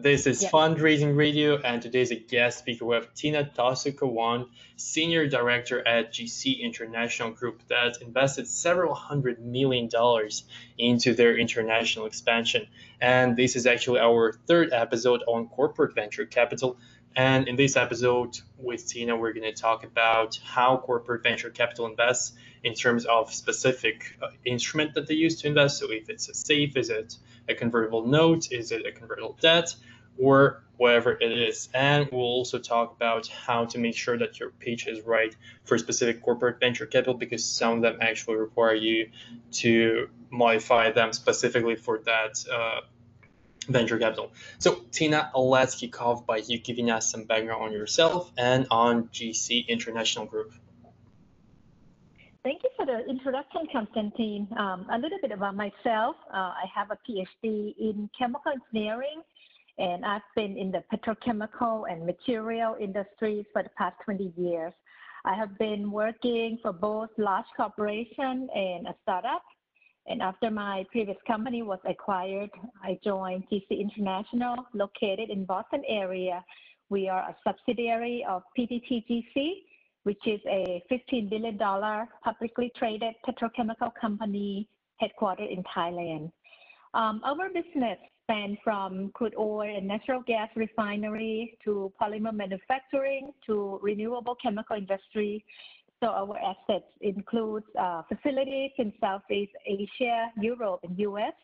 This is. Fundraising Radio, and today's a guest speaker. We have Tina Tosukhowong, Senior Director at GC International Group, that invested several hundred million dollars into their international expansion. And this is actually our third episode on corporate venture capital. And in this episode with Tina, we're going to talk about how corporate venture capital invests in terms of specific uh, instrument that they use to invest. So if it's a safe, is it a convertible note, is it a convertible debt, or whatever it is. And we'll also talk about how to make sure that your pitch is right for specific corporate venture capital because some of them actually require you to modify them specifically for that uh, venture capital. So, Tina, let's kick off by you giving us some background on yourself and on GC International Group. Thank you for the introduction, Constantine. Um, a little bit about myself. Uh, I have a PhD in chemical engineering, and I've been in the petrochemical and material industries for the past 20 years. I have been working for both large corporation and a startup. And after my previous company was acquired, I joined GC International, located in Boston area. We are a subsidiary of PTTGC, which is a $15 billion publicly traded petrochemical company headquartered in Thailand. Um, our business spans from crude oil and natural gas refinery to polymer manufacturing to renewable chemical industry. So our assets include uh, facilities in Southeast Asia, Europe, and US.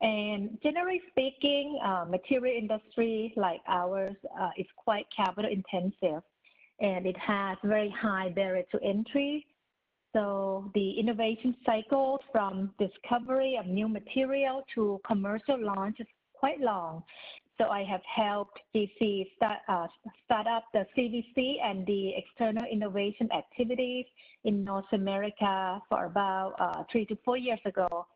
And generally speaking, uh, material industry like ours uh, is quite capital intensive and it has very high barrier to entry. So the innovation cycle from discovery of new material to commercial launch is quite long. So I have helped GC start, uh, start up the CVC and the external innovation activities in North America for about uh, three to four years ago.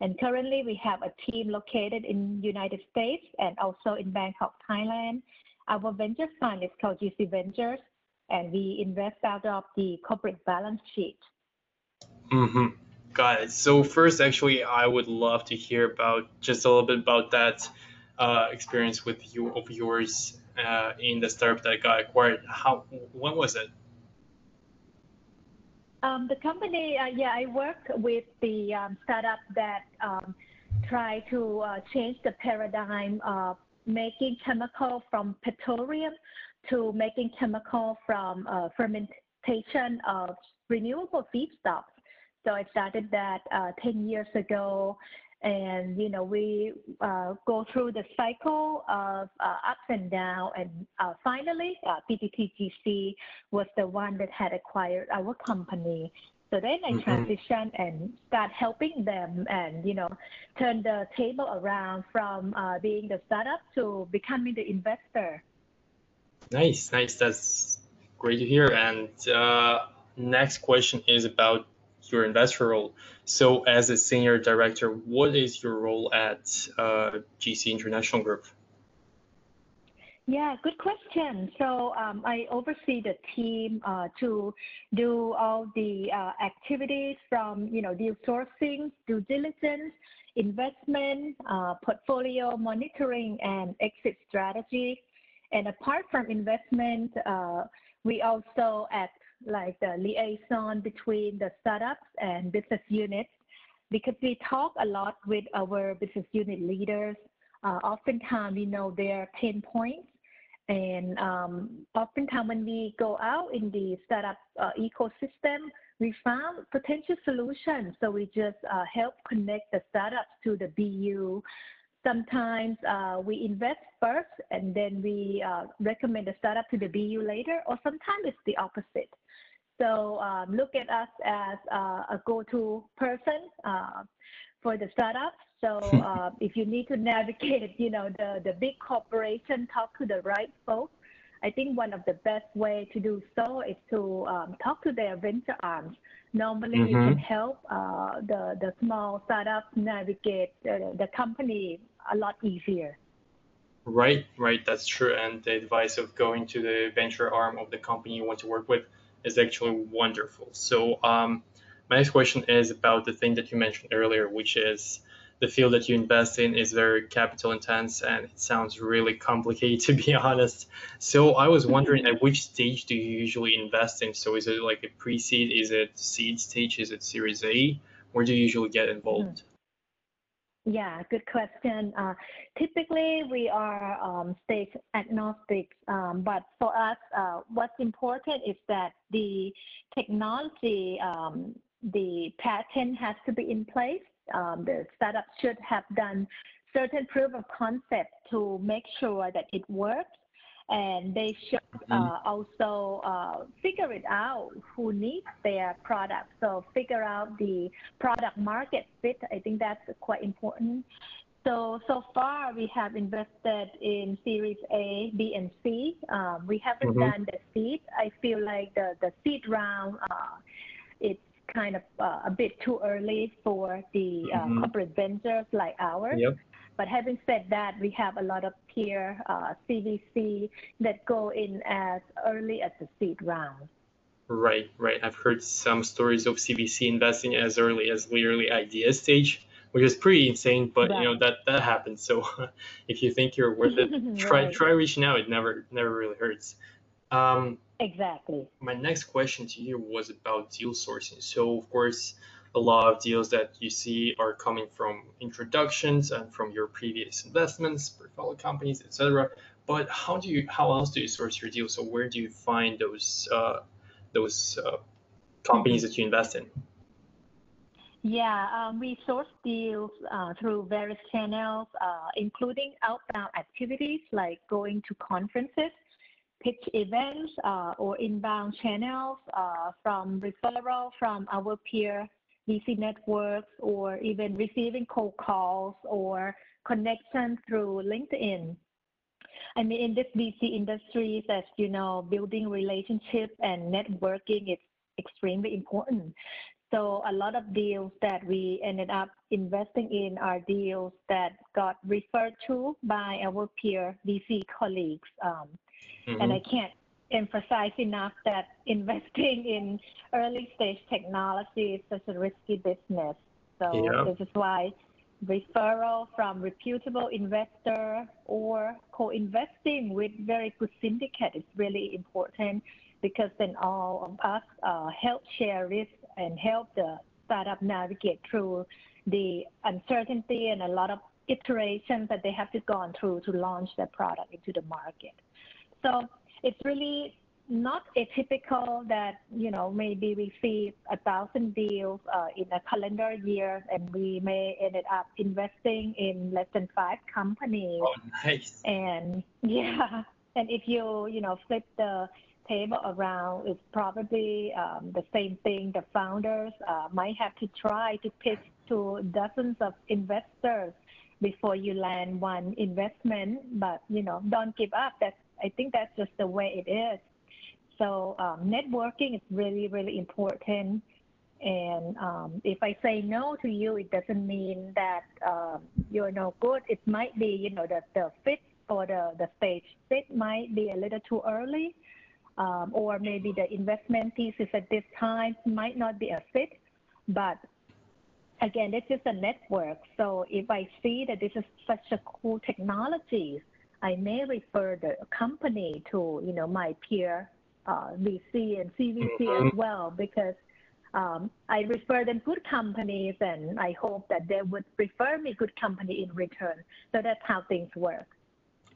And currently we have a team located in United States and also in Bangkok, Thailand. Our venture fund is called GC Ventures and we invest out of the corporate balance sheet. Mm-hmm. Got it. So first, actually, I would love to hear about just a little bit about that uh, experience with you of yours uh, in the startup that got acquired. How? When was it? Um, the company, uh, yeah, I work with the um, startup that um, try to uh, change the paradigm of making chemical from petroleum to making chemical from uh, fermentation of renewable feedstocks. So I started that uh, 10 years ago. And, you know, we uh, go through the cycle of uh, ups and downs. And uh, finally, uh, PTTGC was the one that had acquired our company. So then I transitioned and start helping them and, you know, turn the table around from uh, being the startup to becoming the investor. Nice, nice. That's great to hear. And uh, next question is about your investor role. So, as a senior director, what is your role at uh, GC International Group? Yeah, good question. So um, I oversee the team uh, to do all the uh, activities from you know deal sourcing, due diligence, investment, uh, portfolio monitoring, and exit strategy. And apart from investment, uh, we also act like the liaison between the startups and business units because we talk a lot with our business unit leaders. Uh, oftentimes, we know their pain points. And um, oftentimes, when we go out in the startup uh, ecosystem, we found potential solutions. So we just uh, help connect the startups to the BU sometimes uh, we invest first and then we uh, recommend the startup to the BU later, or sometimes it's the opposite. So um, look at us as uh, a go-to person uh, for the startup. So uh, if you need to navigate, you know, the, the big corporation, talk to the right folks. I think one of the best way to do so is to um, talk to their venture arms. Normally, you Mhm. can help uh, the the small startups navigate uh, the company a lot easier. Right, right, that's true. And the advice of going to the venture arm of the company you want to work with is actually wonderful. So, um, my next question is about the thing that you mentioned earlier, which is the field that you invest in is very capital intense and it sounds really complicated to be honest. So I was wondering at which stage do you usually invest in? So is it like a pre-seed? Is it seed stage? Is it Series A? Where do you usually get involved? Yeah, good question. Uh, typically, we are um, stage agnostic, um, but for us, uh, what's important is that the technology, um, the patent has to be in place um, the startup should have done certain proof of concept to make sure that it works and they should mm-hmm. uh, also uh, figure it out who needs their product so figure out the product market fit i think that's quite important so so far we have invested in series a b and c um, we haven't mm-hmm. done the seed i feel like the the seed round uh, it's kind of uh, a bit too early for the uh, mm-hmm. corporate ventures like ours. Yep. But having said that, we have a lot of peer uh, CVC that go in as early as the seed round. Right, right. I've heard some stories of CVC investing as early as literally idea stage, which is pretty insane. But right. you know that that happens. So if you think you're worth it, try right. try reaching out. It never never really hurts. Um, Exactly. My next question to you was about deal sourcing. So, of course, a lot of deals that you see are coming from introductions and from your previous investments, portfolio companies, etc. But how do you, how else do you source your deals? So, where do you find those uh, those uh, companies that you invest in? Yeah, um, we source deals uh, through various channels, uh, including outbound activities like going to conferences pitch events uh, or inbound channels uh, from referral from our peer VC networks or even receiving cold calls or connections through LinkedIn. I mean, in this VC industry, as you know, building relationships and networking is extremely important. So a lot of deals that we ended up investing in are deals that got referred to by our peer VC colleagues. Um, Mm-hmm. And I can't emphasize enough that investing in early stage technology is such a risky business. So yeah. this is why referral from reputable investor or co-investing with very good syndicate is really important because then all of us uh, help share risk and help the startup navigate through the uncertainty and a lot of iterations that they have to go through to launch their product into the market. So it's really not atypical that you know maybe we see a thousand deals uh, in a calendar year and we may ended up investing in less than five companies. Oh, nice. And yeah, and if you you know flip the table around, it's probably um, the same thing. The founders uh, might have to try to pitch to dozens of investors before you land one investment. But you know, don't give up. That's I think that's just the way it is. So um, networking is really, really important. And um, if I say no to you, it doesn't mean that um, you're no good. It might be, you know, that the fit or the, the stage fit might be a little too early. Um, or maybe the investment thesis at this time might not be a fit. But again, it's just a network. So if I see that this is such a cool technology, I may refer the company to, you know, my peer uh, VC and CVC mm-hmm. as well because um, I refer them good companies and I hope that they would refer me good company in return. So that's how things work.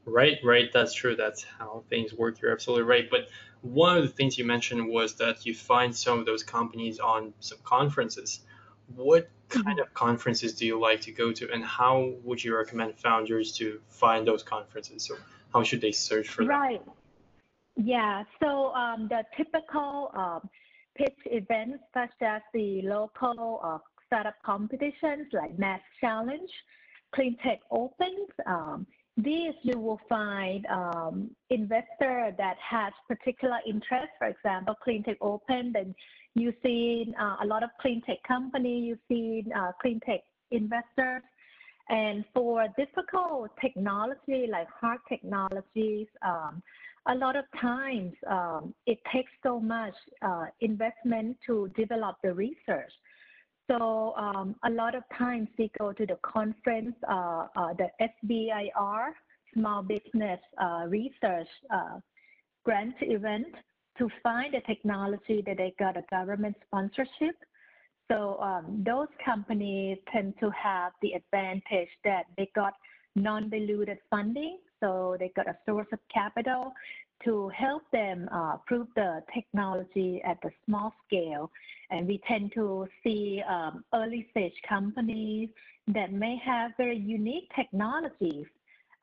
Right, right. That's true. That's how things work. You're absolutely right. But one of the things you mentioned was that you find some of those companies on some conferences. What kind of conferences do you like to go to, and how would you recommend founders to find those conferences? So, how should they search for them? Right. Yeah. So um, the typical um, pitch events, such as the local uh, startup competitions like Mass Challenge, Cleantech Opens. Um, these you will find um, investor that has particular interest. For example, Cleantech Open, then you see uh, a lot of clean tech companies, you see uh, clean tech investors. And for difficult technology like hard technologies, um, a lot of times um, it takes so much uh, investment to develop the research. So um, a lot of times we go to the conference, uh, uh, the SBIR, Small Business uh, Research Grant event, to find a technology that they got a government sponsorship. So um, those companies tend to have the advantage that they got non-diluted funding. So they got a source of capital to help them uh, prove the technology at the small scale. And we tend to see um, early stage companies that may have very unique technologies.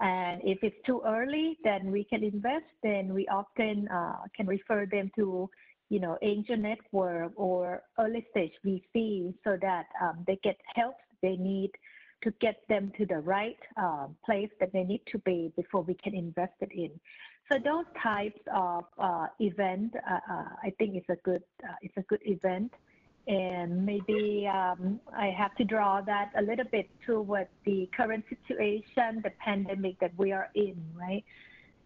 And if it's too early, then we can invest. Then we often uh, can refer them to, you know, angel network or early stage VC so that um, they get help they need to get them to the right uh, place that they need to be before we can invest it in. So those types of uh, event, uh, uh, I think it's a good uh, it's a good event, and maybe um, I have to draw that a little bit to what the current situation, the pandemic that we are in, right?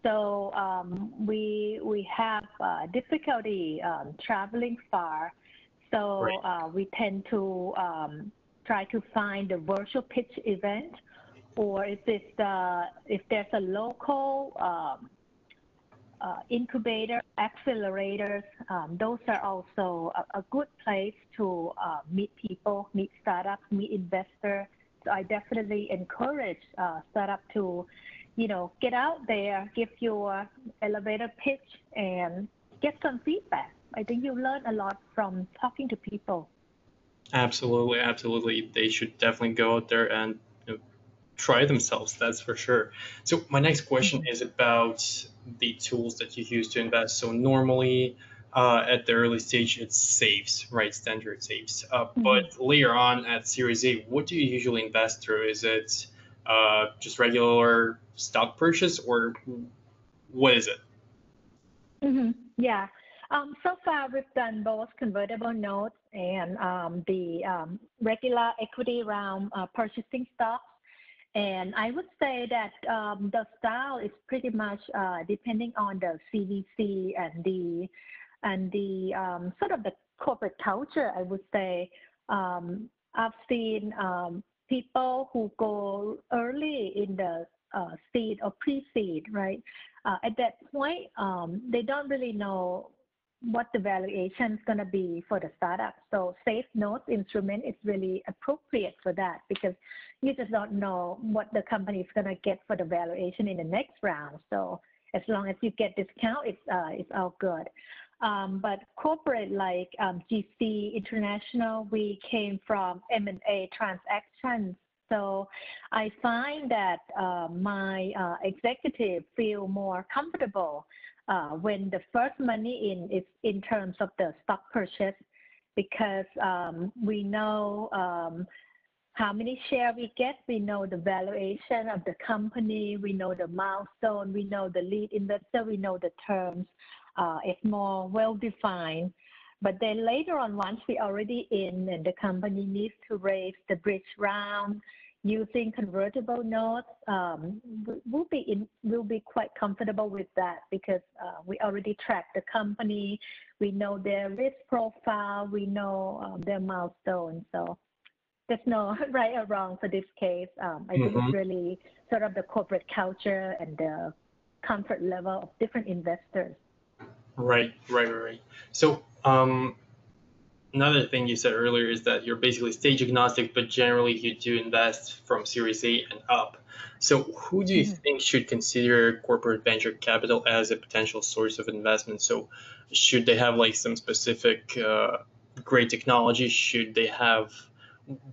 So um, we we have uh, difficulty um, traveling far, so right. Uh, we tend to um, try to find a virtual pitch event, or if it's if there's a local um, uh, incubator, accelerators, um, those are also a, a good place to uh, meet people, meet startups, meet investors. So I definitely encourage uh, startup to, you know, get out there, give your elevator pitch, and get some feedback. I think you learn a lot from talking to people. Absolutely, absolutely. They should definitely go out there and try themselves, that's for sure. So my next question mm-hmm. is about the tools that you use to invest. So normally uh, at the early stage, it's saves, right? Standard safes. Uh, mm-hmm. But later on at Series A, what do you usually invest through? Is it uh, just regular stock purchase or what is it? Mm-hmm. Yeah. Um, so far, we've done both convertible notes and um, the um, regular equity round uh, purchasing stocks. And I would say that um, the style is pretty much uh, depending on the CVC and the and the um, sort of the corporate culture. I would say um, I've seen um, people who go early in the uh, seed or pre-seed, right? Uh, at that point, um, they don't really know what the valuation is going to be for the startup. So safe notes instrument is really appropriate for that because you just don't know what the company is going to get for the valuation in the next round. So as long as you get discount, it's uh, it's all good. Um, but corporate like um, GC International, we came from M&A transactions. So I find that uh, my uh, executive feel more comfortable when the first money in is in terms of the stock purchase because um, we know um, how many shares we get, we know the valuation of the company, we know the milestone, we know the lead investor, we know the terms. Uh, it's more well defined. But then later on, once we already in and the company needs to raise the bridge round, using convertible notes, um, we'll be in, we'll be quite comfortable with that because uh, we already track the company, we know their risk profile, we know um, their milestones. So there's no right or wrong for this case. Um, I think it's mm-hmm. really sort of the corporate culture and the comfort level of different investors. Right, right, right. Another thing you said earlier is that you're basically stage agnostic, but generally you do invest from Series A and up. So, who do you mm-hmm. think should consider corporate venture capital as a potential source of investment? So, should they have like some specific uh, great technology? Should they have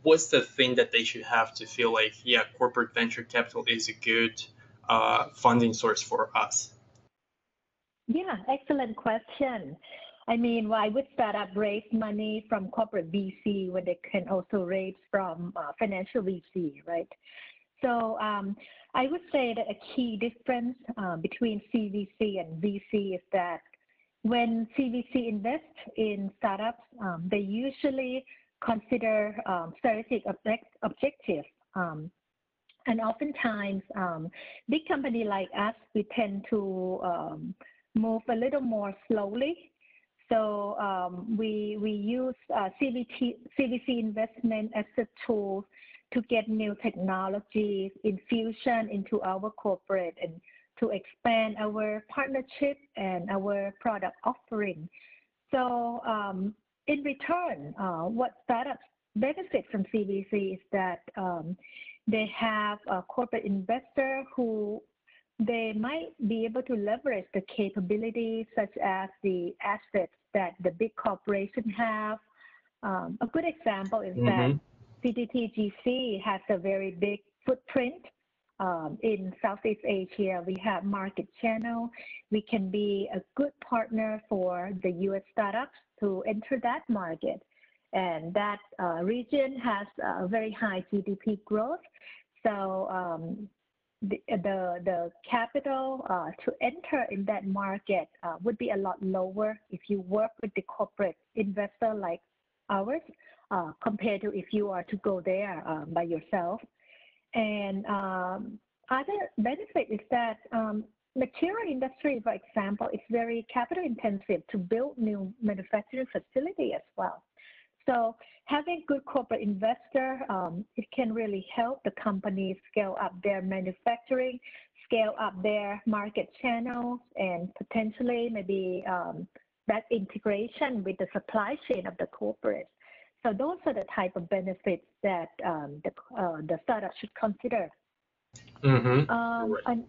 what's the thing that they should have to feel like, yeah, corporate venture capital is a good uh, funding source for us? Yeah, excellent question. I mean, why would startup raise money from corporate VC when they can also raise from uh, financial VC, right? So um, I would say that a key difference uh, between CVC and VC is that when CVC invests in startups, um, they usually consider um, strategic object, objectives. Um, and oftentimes, um, big company like us, we tend to um, move a little more slowly So um, we we use uh, CVT, CVC investment as a tool to get new technologies infusion into our corporate and to expand our partnership and our product offering. So um, in return, uh, what startups benefit from CVC is that um, they have a corporate investor who they might be able to leverage the capabilities such as the assets that the big corporations have. Um, a good example is mm-hmm. that PTTGC has a very big footprint um, in Southeast Asia. We have market channel. We can be a good partner for the U.S. startups to enter that market. And that uh, region has a very high GDP growth. So um, the, the, the capital uh, to enter in that market uh, would be a lot lower if you work with the corporate investor like ours uh, compared to if you are to go there um, by yourself. And um, other benefit is that um, material industry, for example, is very capital intensive to build new manufacturing facility as well. So having good corporate investor, um, it can really help the company scale up their manufacturing, scale up their market channels, and potentially maybe um, that integration with the supply chain of the corporate. So those are the type of benefits that um, the, uh, the startup should consider. Mm-hmm. Um, right.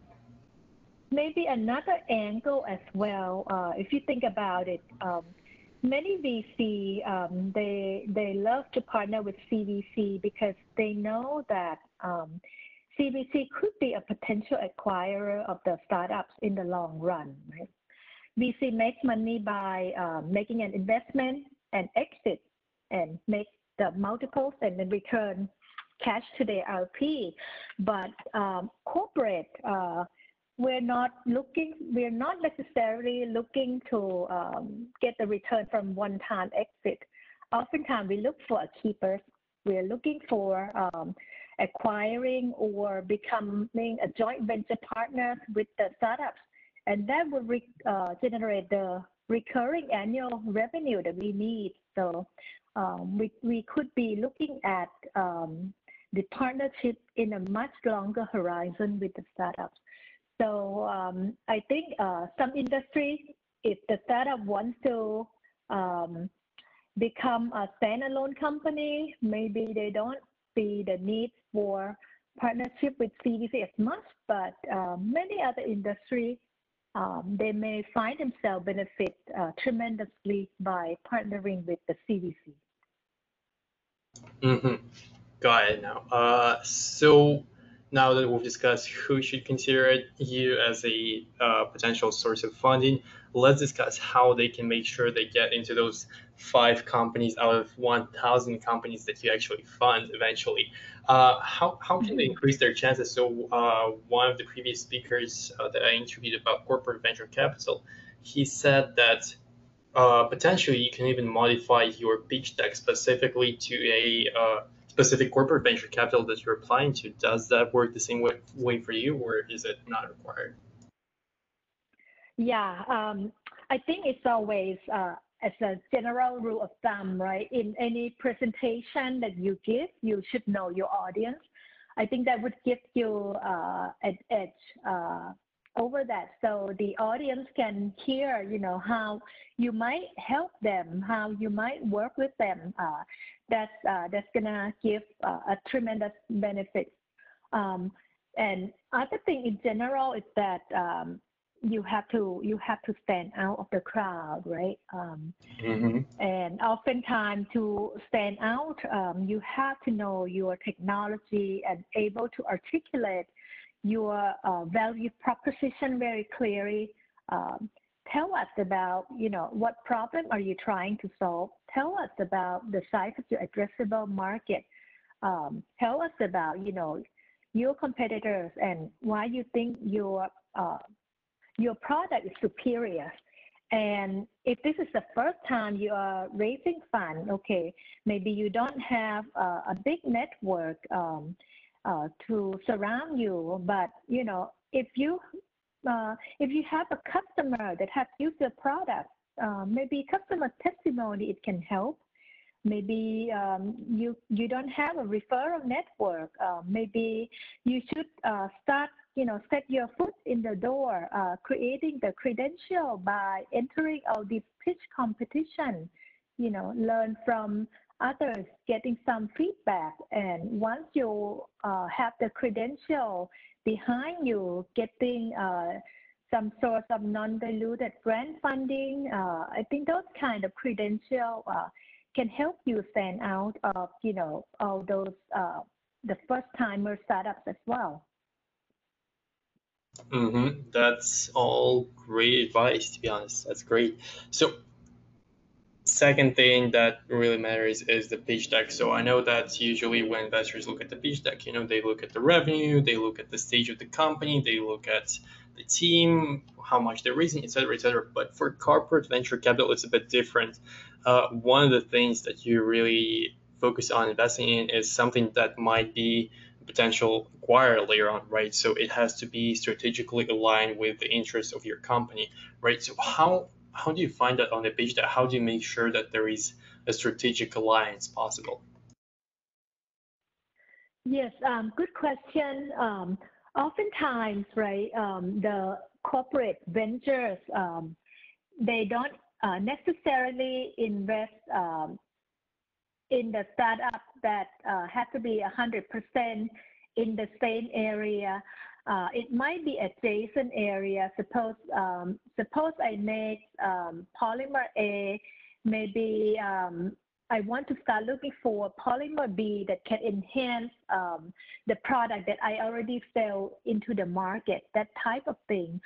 maybe another angle as well, uh, if you think about it, um, many VC um, they they love to partner with CVC because they know that um, CVC could be a potential acquirer of the startups in the long run. Right? VC makes money by um, making an investment and exit and make the multiples and then return cash to the LP. But um, corporate uh, we're not looking, we're not necessarily looking to um, get the return from one-time exit. Oftentimes, we look for a keeper. We're looking for um, acquiring or becoming a joint venture partner with the startups, and that will re- uh, generate the recurring annual revenue that we need. So um, we, we could be looking at um, the partnership in a much longer horizon with the startups. So um, I think uh, some industries, if the startup wants to um, become a standalone company, maybe they don't see the need for partnership with CVC as much, but uh, many other industries, um, they may find themselves benefit uh, tremendously by partnering with the CVC. Mm-hmm. Got it now. Uh, so now that we've discussed who should consider you as a uh, potential source of funding, let's discuss how they can make sure they get into those five companies out of 1,000 companies that you actually fund eventually. Uh, how, how can they mm-hmm. increase their chances? So, uh, one of the previous speakers uh, that I interviewed about corporate venture capital, he said that uh, potentially you can even modify your pitch deck specifically to a uh, specific corporate venture capital that you're applying to, does that work the same way, way for you or is it not required? Yeah, um, I think it's always uh, as a general rule of thumb, right? In any presentation that you give, you should know your audience. I think that would give you uh, an edge uh, over that so the audience can hear you know how you might help them how you might work with them uh, that's uh, that's gonna give uh, a tremendous benefit um, and other thing in general is that um, you have to you have to stand out of the crowd right um, mm-hmm. and oftentimes to stand out um, you have to know your technology and able to articulate your uh, value proposition very clearly. Um, tell us about, you know, what problem are you trying to solve? Tell us about the size of your addressable market. Um, tell us about, you know, your competitors and why you think your uh, your product is superior. And if this is the first time you are raising funds, okay, maybe you don't have uh, a big network. Um, uh, to surround you. But you know, if you uh, if you have a customer that has used your product uh, maybe customer testimony it can help maybe um, you you don't have a referral network uh, maybe you should uh, start you know set your foot in the door uh, creating the credential by entering all these pitch competition you know learn from others getting some feedback and once you uh, have the credential behind you getting uh, some source of non-diluted grant funding uh, i think those kind of credential can help you stand out of, you know, all those, uh, the first timer startups as well. Mm-hmm. That's all great advice, to be honest. That's great. So, second thing that really matters is the pitch deck. So I know that's usually when investors look at the pitch deck, you know, they look at the revenue, they look at the stage of the company, they look at the team, how much they're raising, et cetera, et cetera. But for corporate venture capital, it's a bit different. Uh, one of the things that you really focus on investing in is something that might be potential acquirer later on, right? So it has to be strategically aligned with the interests of your company, right? So how how do you find that on the page that How do you make sure that there is a strategic alliance possible? Yes, um, good question. Um, oftentimes, right, um, the corporate ventures, um, they don't uh, necessarily invest um, in the startup that uh, have to be 100% in the same area. Uh, it might be adjacent area. Suppose um, suppose I make um, polymer A, maybe um, I want to start looking for polymer B that can enhance um, the product that I already sell into the market, that type of thing.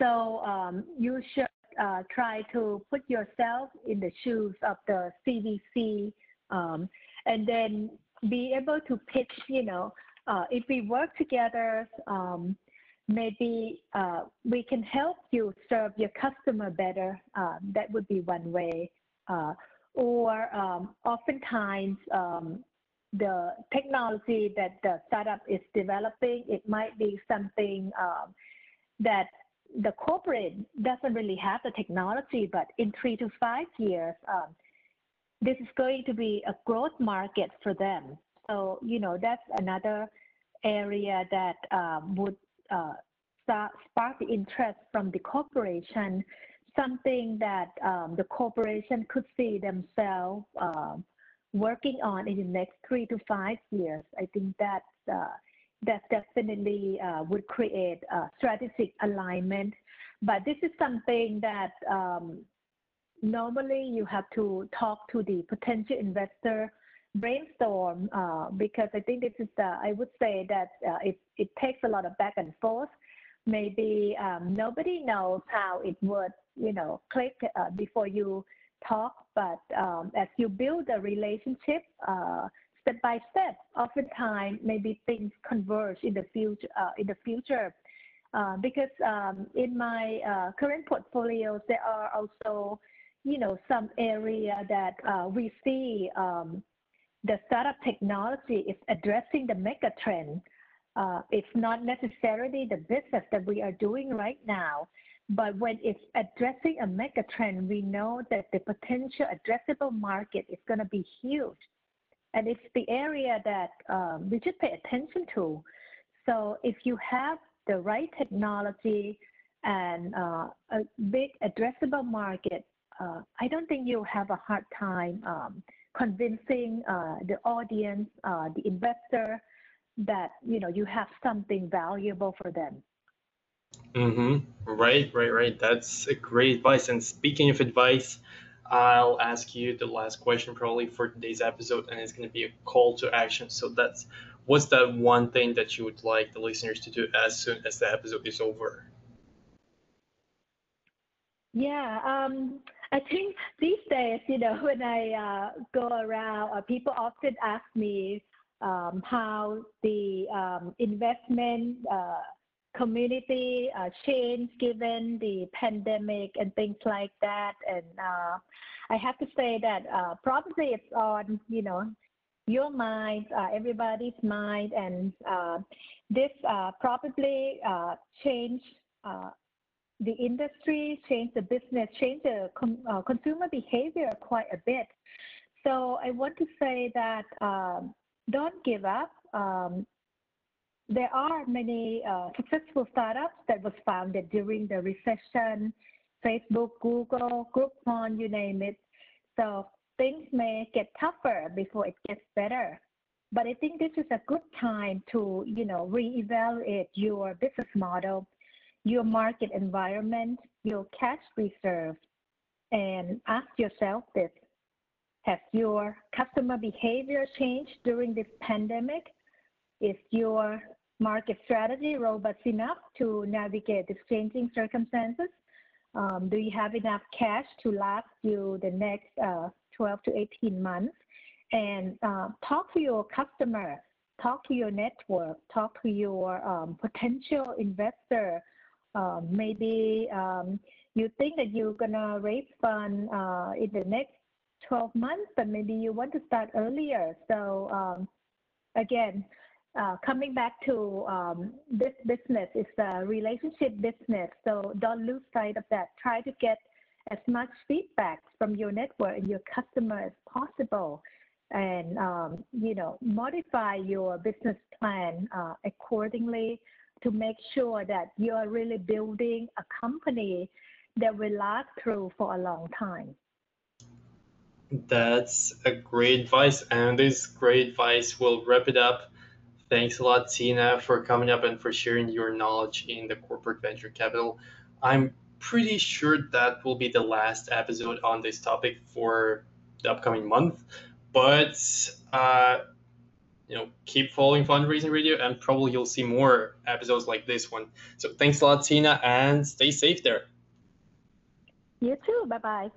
So um, you should uh, try to put yourself in the shoes of the CVC um, and then be able to pitch, you know, uh, if we work together, um, maybe uh, we can help you serve your customer better. Uh, that would be one way. Uh, or um, oftentimes um, the technology that the startup is developing, it might be something um, that the corporate doesn't really have the technology, but in three to five years, um, this is going to be a growth market for them. So, you know, that's another area that um, would uh, spark the interest from the corporation something that um, the corporation could see themselves uh, working on in the next three to five years. I think that uh, that definitely uh, would create a strategic alignment. But this is something that um, normally you have to talk to the potential investor brainstorm uh, because I think this is the, I would say that uh, it, it takes a lot of back and forth maybe um, nobody knows how it would, you know, click uh, before you talk. But um, as you build a relationship, uh, step by step, oftentimes maybe things converge in the future. Uh, in the future, uh, because um, in my current portfolios, there are also, you know, some area that we see um, the startup technology is addressing the mega trend uh, it's not necessarily the business that we are doing right now, but when it's addressing a mega trend, we know that the potential addressable market is going to be huge. And it's the area that um, we should pay attention to. So if you have the right technology and uh, a big addressable market, uh, I don't think you'll have a hard time um, convincing uh, the audience, uh, the investor, that you know you have something valuable for them. Mm-hmm. Right right right. That's a great advice. And speaking of advice i'll ask you the last question probably for today's episode and it's going to be a call to action. So that's what's that one thing that you would like the listeners to do as soon as the episode is over? Yeah um I think these days, you know, when I uh, go around, uh, people often ask me, um, how the um, investment uh, community uh, changed given the pandemic and things like that. And uh, I have to say that uh, probably it's on, you know, your mind, uh, everybody's mind, and uh, this probably changed the industry, change the business, change the uh, consumer behavior quite a bit. So I want to say that um, don't give up. Um, there are many uh, successful startups that was founded during the recession, Facebook, Google, Groupon, you name it. So things may get tougher before it gets better. But I think this is a good time to, you know, reevaluate your business model, your market environment, your cash reserve, and ask yourself this. Has your customer behavior changed during this pandemic? Is your market strategy robust enough to navigate these changing circumstances? Um, do you have enough cash to last you the next uh, 12 to 18 months? And uh, talk to your customer, talk to your network, talk to your um, potential investor. Um, maybe um, you think that you're gonna raise fund uh, in the next 12 months, but maybe you want to start earlier. So um, again, uh, coming back to um, this business it's a relationship business, so don't lose sight of that. Try to get as much feedback from your network and your customer as possible, and um, you know modify your business plan uh, accordingly to make sure that you are really building a company that will last through for a long time. That's a great advice, and this great advice will wrap it up Thanks a lot, Tina, for coming up and for sharing your knowledge in the corporate venture capital. I'm pretty sure that will be the last episode on this topic for the upcoming month, but uh, you know, keep following Fundraising Radio, and probably you'll see more episodes like this one. So thanks a lot, Tina, and stay safe there. You too. Bye bye.